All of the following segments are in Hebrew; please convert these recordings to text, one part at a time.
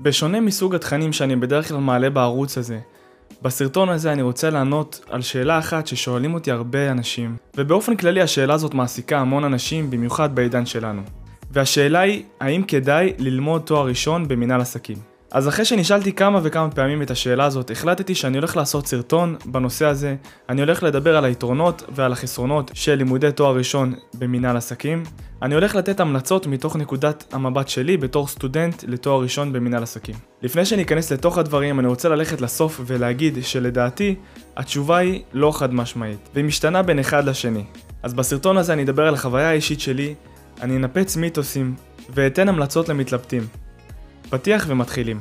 בשונה מסוג התכנים שאני בדרך כלל מעלה בערוץ הזה, בסרטון הזה אני רוצה לענות על שאלה אחת ששואלים אותי הרבה אנשים, ובאופן כללי השאלה הזאת מעסיקה המון אנשים, במיוחד בעידן שלנו. והשאלה היא, האם כדאי ללמוד תואר ראשון במנהל עסקים? אז אחרי שנשאלתי כמה וכמה פעמים את השאלה הזאת, החלטתי שאני הולך לעשות סרטון בנושא הזה. אני הולך לדבר על היתרונות ועל החסרונות של לימודי תואר ראשון במנהל עסקים. אני הולך לתת המלצות מתוך נקודת המבט שלי בתור סטודנט לתואר ראשון במנהל עסקים. לפני שאני אכנס לתוך הדברים, אני רוצה ללכת לסוף ולהגיד שלדעתי, התשובה היא לא חד משמעית, והיא משתנה בין אחד לשני. אז בסרטון הזה אני אדבר על החוויה האישית שלי, אני אנפץ מיתוסים, ואתן המלצות למתלבטים. פתיח ומתחילים.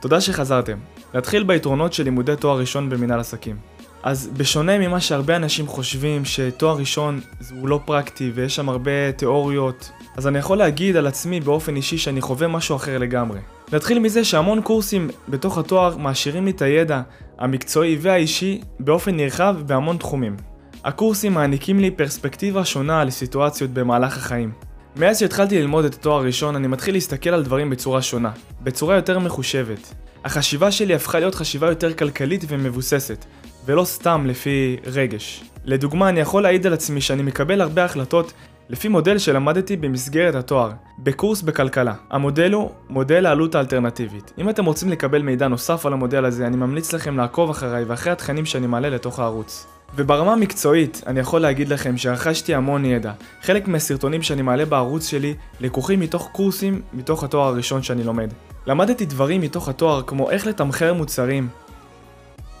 תודה שחזרתם. נתחיל ביתרונות של לימודי תואר ראשון במנהל עסקים. אז בשונה ממה שהרבה אנשים חושבים שתואר ראשון הוא לא פרקטי ויש שם הרבה תיאוריות, אז אני יכול להגיד על עצמי באופן אישי שאני חווה משהו אחר לגמרי. נתחיל מזה שהמון קורסים בתוך התואר מעשירים לי את הידע המקצועי והאישי באופן נרחב בהמון תחומים. הקורסים מעניקים לי פרספקטיבה שונה על סיטואציות במהלך החיים. מאז שהתחלתי ללמוד את התואר הראשון, אני מתחיל להסתכל על דברים בצורה שונה, בצורה יותר מחושבת. החשיבה שלי הפכה להיות חשיבה יותר כלכלית ומבוססת, ולא סתם לפי רגש. לדוגמה, אני יכול להעיד על עצמי שאני מקבל הרבה החלטות לפי מודל שלמדתי במסגרת התואר, בקורס בכלכלה. המודל הוא מודל העלות האלטרנטיבית. אם אתם רוצים לקבל מידע נוסף על המודל הזה, אני ממליץ לכם לעקוב אחריי ואחרי התכנים שאני מעלה לתוך הערוץ. וברמה המקצועית, אני יכול להגיד לכם שרכשתי המון ידע. חלק מהסרטונים שאני מעלה בערוץ שלי לקוחים מתוך קורסים מתוך התואר הראשון שאני לומד. למדתי דברים מתוך התואר כמו איך לתמחר מוצרים,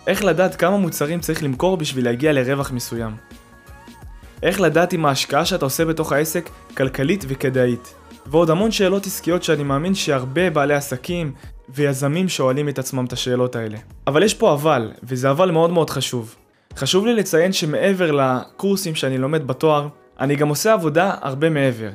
איך לדעת כמה מוצרים צריך למכור בשביל להגיע לרווח מסוים. איך לדעת אם ההשקעה שאתה עושה בתוך העסק כלכלית וכדאית. ועוד המון שאלות עסקיות שאני מאמין שהרבה בעלי עסקים ויזמים שואלים את עצמם את השאלות האלה. אבל יש פה אבל, וזה אבל מאוד מאוד חשוב. חשוב לי לציין שמעבר לקורסים שאני לומד בתואר, אני גם עושה עבודה הרבה מעבר.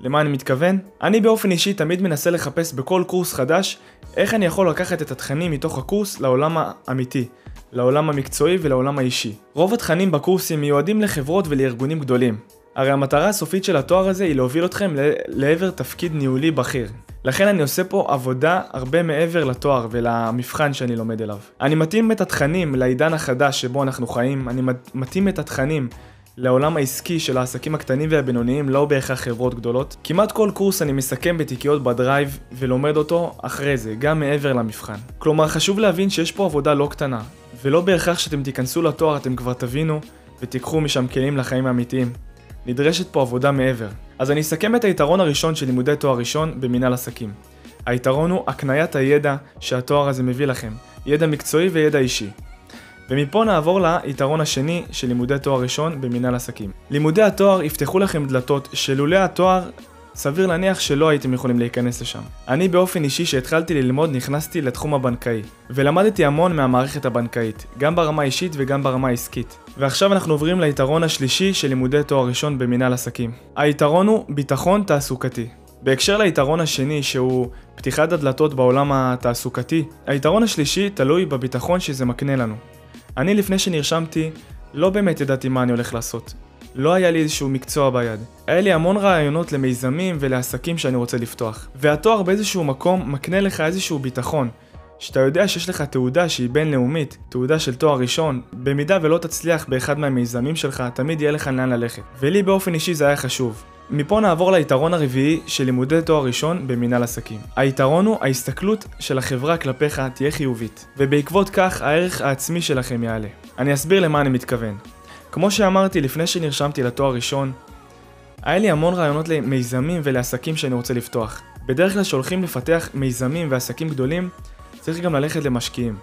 למה אני מתכוון? אני באופן אישי תמיד מנסה לחפש בכל קורס חדש איך אני יכול לקחת את התכנים מתוך הקורס לעולם האמיתי, לעולם המקצועי ולעולם האישי. רוב התכנים בקורסים מיועדים לחברות ולארגונים גדולים. הרי המטרה הסופית של התואר הזה היא להוביל אתכם לעבר תפקיד ניהולי בכיר. לכן אני עושה פה עבודה הרבה מעבר לתואר ולמבחן שאני לומד אליו. אני מתאים את התכנים לעידן החדש שבו אנחנו חיים, אני מתאים את התכנים לעולם העסקי של העסקים הקטנים והבינוניים, לא בהכרח חברות גדולות. כמעט כל קורס אני מסכם בתיקיות בדרייב ולומד אותו אחרי זה, גם מעבר למבחן. כלומר, חשוב להבין שיש פה עבודה לא קטנה, ולא בהכרח שאתם תיכנסו לתואר אתם כבר תבינו ותיקחו משם כלים לחיים האמיתיים. נדרשת פה עבודה מעבר. אז אני אסכם את היתרון הראשון של לימודי תואר ראשון במנהל עסקים. היתרון הוא הקניית הידע שהתואר הזה מביא לכם, ידע מקצועי וידע אישי. ומפה נעבור ליתרון השני של לימודי תואר ראשון במנהל עסקים. לימודי התואר יפתחו לכם דלתות שלולא התואר סביר להניח שלא הייתם יכולים להיכנס לשם. אני באופן אישי שהתחלתי ללמוד נכנסתי לתחום הבנקאי, ולמדתי המון מהמערכת הבנקאית, גם ברמה האישית וגם ברמה העסקית. ועכשיו אנחנו עוברים ליתרון השלישי של לימודי תואר ראשון במנהל עסקים. היתרון הוא ביטחון תעסוקתי. בהקשר ליתרון השני, שהוא פתיחת הדלתות בעולם התעסוקתי, היתרון השלישי תלוי בביטחון שזה מקנה לנו. אני לפני שנרשמתי, לא באמת ידעתי מה אני הולך לעשות. לא היה לי איזשהו מקצוע ביד. היה לי המון רעיונות למיזמים ולעסקים שאני רוצה לפתוח. והתואר באיזשהו מקום מקנה לך איזשהו ביטחון. שאתה יודע שיש לך תעודה שהיא בינלאומית, תעודה של תואר ראשון, במידה ולא תצליח באחד מהמיזמים שלך, תמיד יהיה לך לאן ללכת. ולי באופן אישי זה היה חשוב. מפה נעבור ליתרון הרביעי של לימודי תואר ראשון במנהל עסקים. היתרון הוא ההסתכלות של החברה כלפיך תהיה חיובית, ובעקבות כך הערך העצמי שלכם יעלה. אני אסביר למה אני מתכוון. כמו שאמרתי לפני שנרשמתי לתואר ראשון, היה לי המון רעיונות למיזמים ולעסקים שאני רוצה לפתוח. בדרך כלל שהולכים לפתח מיזמים ועסקים גדולים, צריך גם ללכת למשקיעים.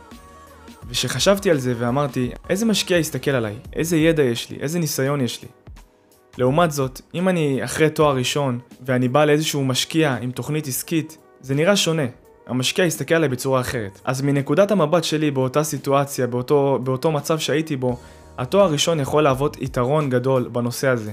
וכשחשבתי על זה ואמרתי, איזה משקיע יסתכל עליי? איזה ידע יש לי? איזה ניסיון יש לי? לעומת זאת, אם אני אחרי תואר ראשון ואני בא לאיזשהו משקיע עם תוכנית עסקית, זה נראה שונה. המשקיע יסתכל עליי בצורה אחרת. אז מנקודת המבט שלי באותה סיטואציה, באותו, באותו מצב שהייתי בו, התואר הראשון יכול להוות יתרון גדול בנושא הזה.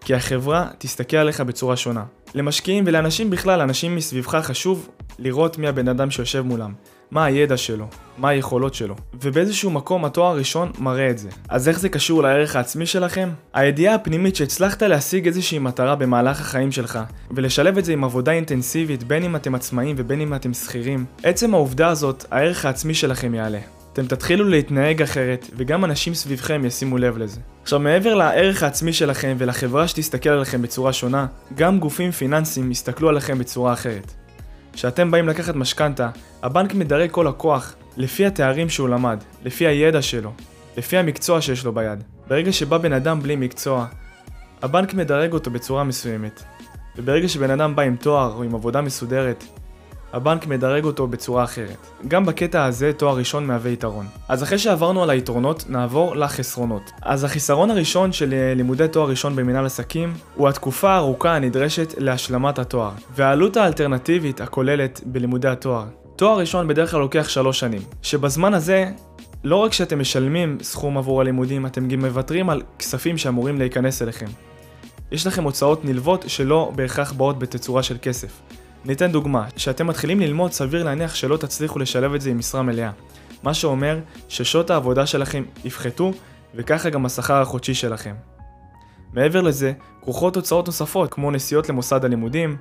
כי החברה תסתכל עליך בצורה שונה. למשקיעים ולאנשים בכלל, אנשים מסביבך חשוב לראות מי הבן אדם שיושב מולם, מה הידע שלו, מה היכולות שלו, ובאיזשהו מקום התואר הראשון מראה את זה. אז איך זה קשור לערך העצמי שלכם? הידיעה הפנימית שהצלחת להשיג איזושהי מטרה במהלך החיים שלך, ולשלב את זה עם עבודה אינטנסיבית, בין אם אתם עצמאים ובין אם אתם שכירים, עצם העובדה הזאת, הערך העצמי שלכם יעלה. אתם תתחילו להתנהג אחרת, וגם אנשים סביבכם ישימו לב לזה. עכשיו, מעבר לערך העצמי שלכם ולחברה שתסתכל עליכם בצורה שונה, גם גופים פיננסיים יסתכלו עליכם בצורה אחרת. כשאתם באים לקחת משכנתה, הבנק מדרג כל לקוח לפי התארים שהוא למד, לפי הידע שלו, לפי המקצוע שיש לו ביד. ברגע שבא בן אדם בלי מקצוע, הבנק מדרג אותו בצורה מסוימת. וברגע שבן אדם בא עם תואר או עם עבודה מסודרת, הבנק מדרג אותו בצורה אחרת. גם בקטע הזה תואר ראשון מהווה יתרון. אז אחרי שעברנו על היתרונות, נעבור לחסרונות. אז החיסרון הראשון של אה, לימודי תואר ראשון במנהל עסקים, הוא התקופה הארוכה הנדרשת להשלמת התואר, והעלות האלטרנטיבית הכוללת בלימודי התואר. תואר ראשון בדרך כלל לוקח שלוש שנים, שבזמן הזה לא רק שאתם משלמים סכום עבור הלימודים, אתם גם מוותרים על כספים שאמורים להיכנס אליכם. יש לכם הוצאות נלוות שלא בהכרח באות בתצורה של כסף. ניתן דוגמה, כשאתם מתחילים ללמוד סביר להניח שלא תצליחו לשלב את זה עם משרה מלאה. מה שאומר ששעות העבודה שלכם יפחתו, וככה גם השכר החודשי שלכם. מעבר לזה, כרוכות הוצאות נוספות כמו נסיעות למוסד הלימודים,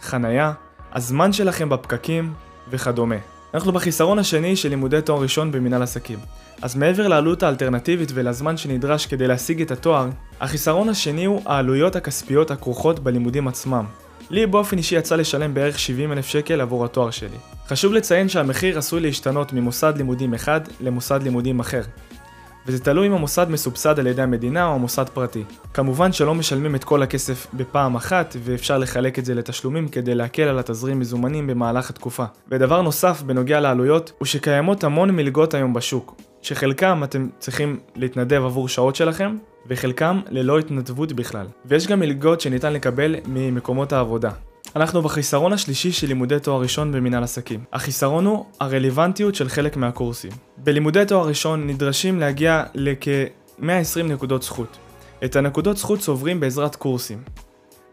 חנייה, הזמן שלכם בפקקים וכדומה. אנחנו בחיסרון השני של לימודי תואר ראשון במנהל עסקים. אז מעבר לעלות האלטרנטיבית ולזמן שנדרש כדי להשיג את התואר, החיסרון השני הוא העלויות הכספיות הכרוכות בלימודים עצמם. לי באופן אישי יצא לשלם בערך 70 אלף שקל עבור התואר שלי. חשוב לציין שהמחיר עשוי להשתנות ממוסד לימודים אחד למוסד לימודים אחר. וזה תלוי אם המוסד מסובסד על ידי המדינה או המוסד פרטי. כמובן שלא משלמים את כל הכסף בפעם אחת, ואפשר לחלק את זה לתשלומים כדי להקל על התזרים מזומנים במהלך התקופה. ודבר נוסף בנוגע לעלויות, הוא שקיימות המון מלגות היום בשוק, שחלקם אתם צריכים להתנדב עבור שעות שלכם, וחלקם ללא התנדבות בכלל. ויש גם מלגות שניתן לקבל ממקומות העבודה. אנחנו בחיסרון השלישי של לימודי תואר ראשון במנהל עסקים. החיסרון הוא הרלוונטיות של חלק מהקורסים. בלימודי תואר ראשון נדרשים להגיע לכ-120 נקודות זכות. את הנקודות זכות צוברים בעזרת קורסים.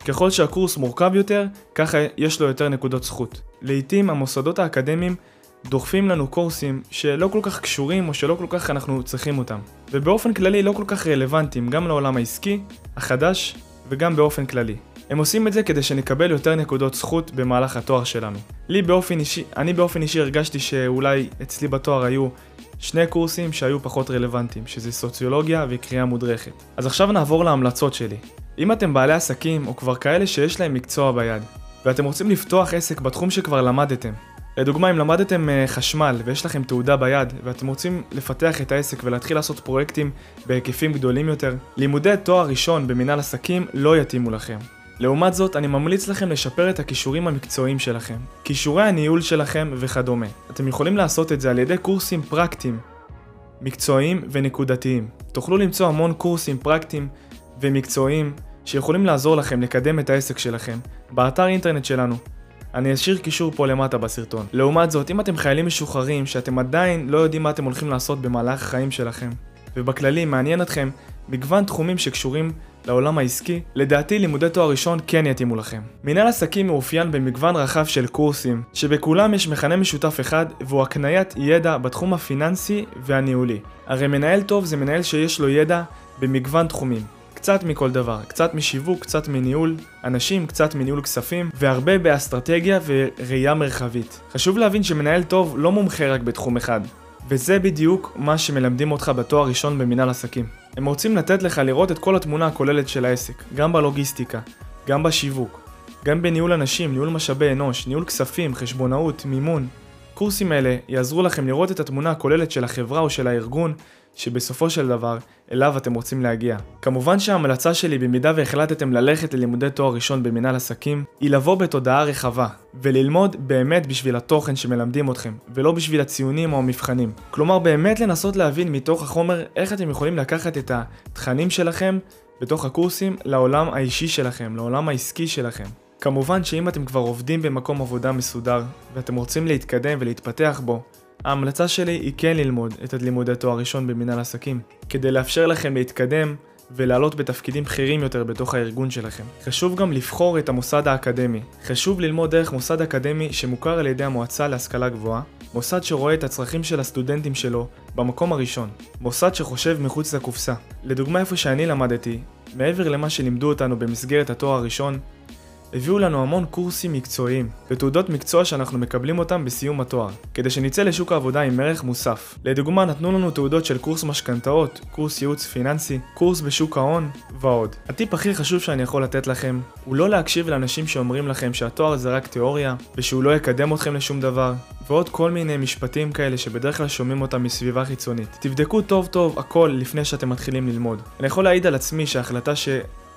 ככל שהקורס מורכב יותר, ככה יש לו יותר נקודות זכות. לעיתים המוסדות האקדמיים דוחפים לנו קורסים שלא כל כך קשורים או שלא כל כך אנחנו צריכים אותם. ובאופן כללי לא כל כך רלוונטיים גם לעולם העסקי, החדש וגם באופן כללי. הם עושים את זה כדי שנקבל יותר נקודות זכות במהלך התואר שלנו. לי באופן אישי, אני באופן אישי הרגשתי שאולי אצלי בתואר היו שני קורסים שהיו פחות רלוונטיים, שזה סוציולוגיה וקריאה מודרכת. אז עכשיו נעבור להמלצות שלי. אם אתם בעלי עסקים או כבר כאלה שיש להם מקצוע ביד, ואתם רוצים לפתוח עסק בתחום שכבר למדתם, לדוגמה, אם למדתם אה, חשמל ויש לכם תעודה ביד ואתם רוצים לפתח את העסק ולהתחיל לעשות פרויקטים בהיקפים גדולים יותר, לימודי תואר ראשון במנהל עסקים לא יתאימו לכם. לעומת זאת, אני ממליץ לכם לשפר את הכישורים המקצועיים שלכם, כישורי הניהול שלכם וכדומה. אתם יכולים לעשות את זה על ידי קורסים פרקטיים, מקצועיים ונקודתיים. תוכלו למצוא המון קורסים פרקטיים ומקצועיים שיכולים לעזור לכם לקדם את העסק שלכם באתר אינטרנט שלנו אני אשאיר קישור פה למטה בסרטון. לעומת זאת, אם אתם חיילים משוחררים שאתם עדיין לא יודעים מה אתם הולכים לעשות במהלך החיים שלכם, ובכללי מעניין אתכם מגוון תחומים שקשורים לעולם העסקי, לדעתי לימודי תואר ראשון כן יתאימו לכם. מנהל עסקים מאופיין במגוון רחב של קורסים, שבכולם יש מכנה משותף אחד, והוא הקניית ידע בתחום הפיננסי והניהולי. הרי מנהל טוב זה מנהל שיש לו ידע במגוון תחומים. קצת מכל דבר, קצת משיווק, קצת מניהול אנשים, קצת מניהול כספים, והרבה באסטרטגיה וראייה מרחבית. חשוב להבין שמנהל טוב לא מומחה רק בתחום אחד, וזה בדיוק מה שמלמדים אותך בתואר ראשון במנהל עסקים. הם רוצים לתת לך לראות את כל התמונה הכוללת של העסק, גם בלוגיסטיקה, גם בשיווק, גם בניהול אנשים, ניהול משאבי אנוש, ניהול כספים, חשבונאות, מימון. קורסים אלה יעזרו לכם לראות את התמונה הכוללת של החברה או של הארגון שבסופו של דבר אליו אתם רוצים להגיע. כמובן שההמלצה שלי במידה והחלטתם ללכת ללימודי תואר ראשון במנהל עסקים, היא לבוא בתודעה רחבה, וללמוד באמת בשביל התוכן שמלמדים אתכם, ולא בשביל הציונים או המבחנים. כלומר באמת לנסות להבין מתוך החומר איך אתם יכולים לקחת את התכנים שלכם בתוך הקורסים לעולם האישי שלכם, לעולם העסקי שלכם. כמובן שאם אתם כבר עובדים במקום עבודה מסודר, ואתם רוצים להתקדם ולהתפתח בו, ההמלצה שלי היא כן ללמוד את הלימודי תואר ראשון במנהל עסקים, כדי לאפשר לכם להתקדם ולעלות בתפקידים בכירים יותר בתוך הארגון שלכם. חשוב גם לבחור את המוסד האקדמי. חשוב ללמוד דרך מוסד אקדמי שמוכר על ידי המועצה להשכלה גבוהה, מוסד שרואה את הצרכים של הסטודנטים שלו במקום הראשון. מוסד שחושב מחוץ לקופסה. לדוגמה איפה שאני למדתי, מעבר למה שלימדו אותנו במסגרת התואר הראשון, הביאו לנו המון קורסים מקצועיים, ותעודות מקצוע שאנחנו מקבלים אותם בסיום התואר, כדי שנצא לשוק העבודה עם ערך מוסף. לדוגמה, נתנו לנו תעודות של קורס משכנתאות, קורס ייעוץ פיננסי, קורס בשוק ההון, ועוד. הטיפ הכי חשוב שאני יכול לתת לכם, הוא לא להקשיב לאנשים שאומרים לכם שהתואר זה רק תיאוריה, ושהוא לא יקדם אתכם לשום דבר, ועוד כל מיני משפטים כאלה שבדרך כלל שומעים אותם מסביבה חיצונית. תבדקו טוב טוב הכל לפני שאתם מתחילים ללמוד. אני יכול להעיד על עצמי שההחלטה ש...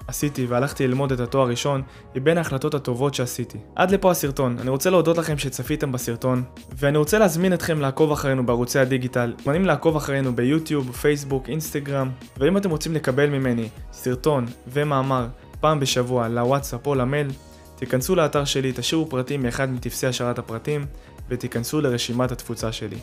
עשיתי והלכתי ללמוד את התואר הראשון היא בין ההחלטות הטובות שעשיתי. עד לפה הסרטון, אני רוצה להודות לכם שצפיתם בסרטון ואני רוצה להזמין אתכם לעקוב אחרינו בערוצי הדיגיטל, מוזמנים לעקוב אחרינו ביוטיוב, פייסבוק, אינסטגרם ואם אתם רוצים לקבל ממני סרטון ומאמר פעם בשבוע לוואטסאפ או למייל תיכנסו לאתר שלי, תשאירו פרטים מאחד מטפסי השארת הפרטים ותיכנסו לרשימת התפוצה שלי.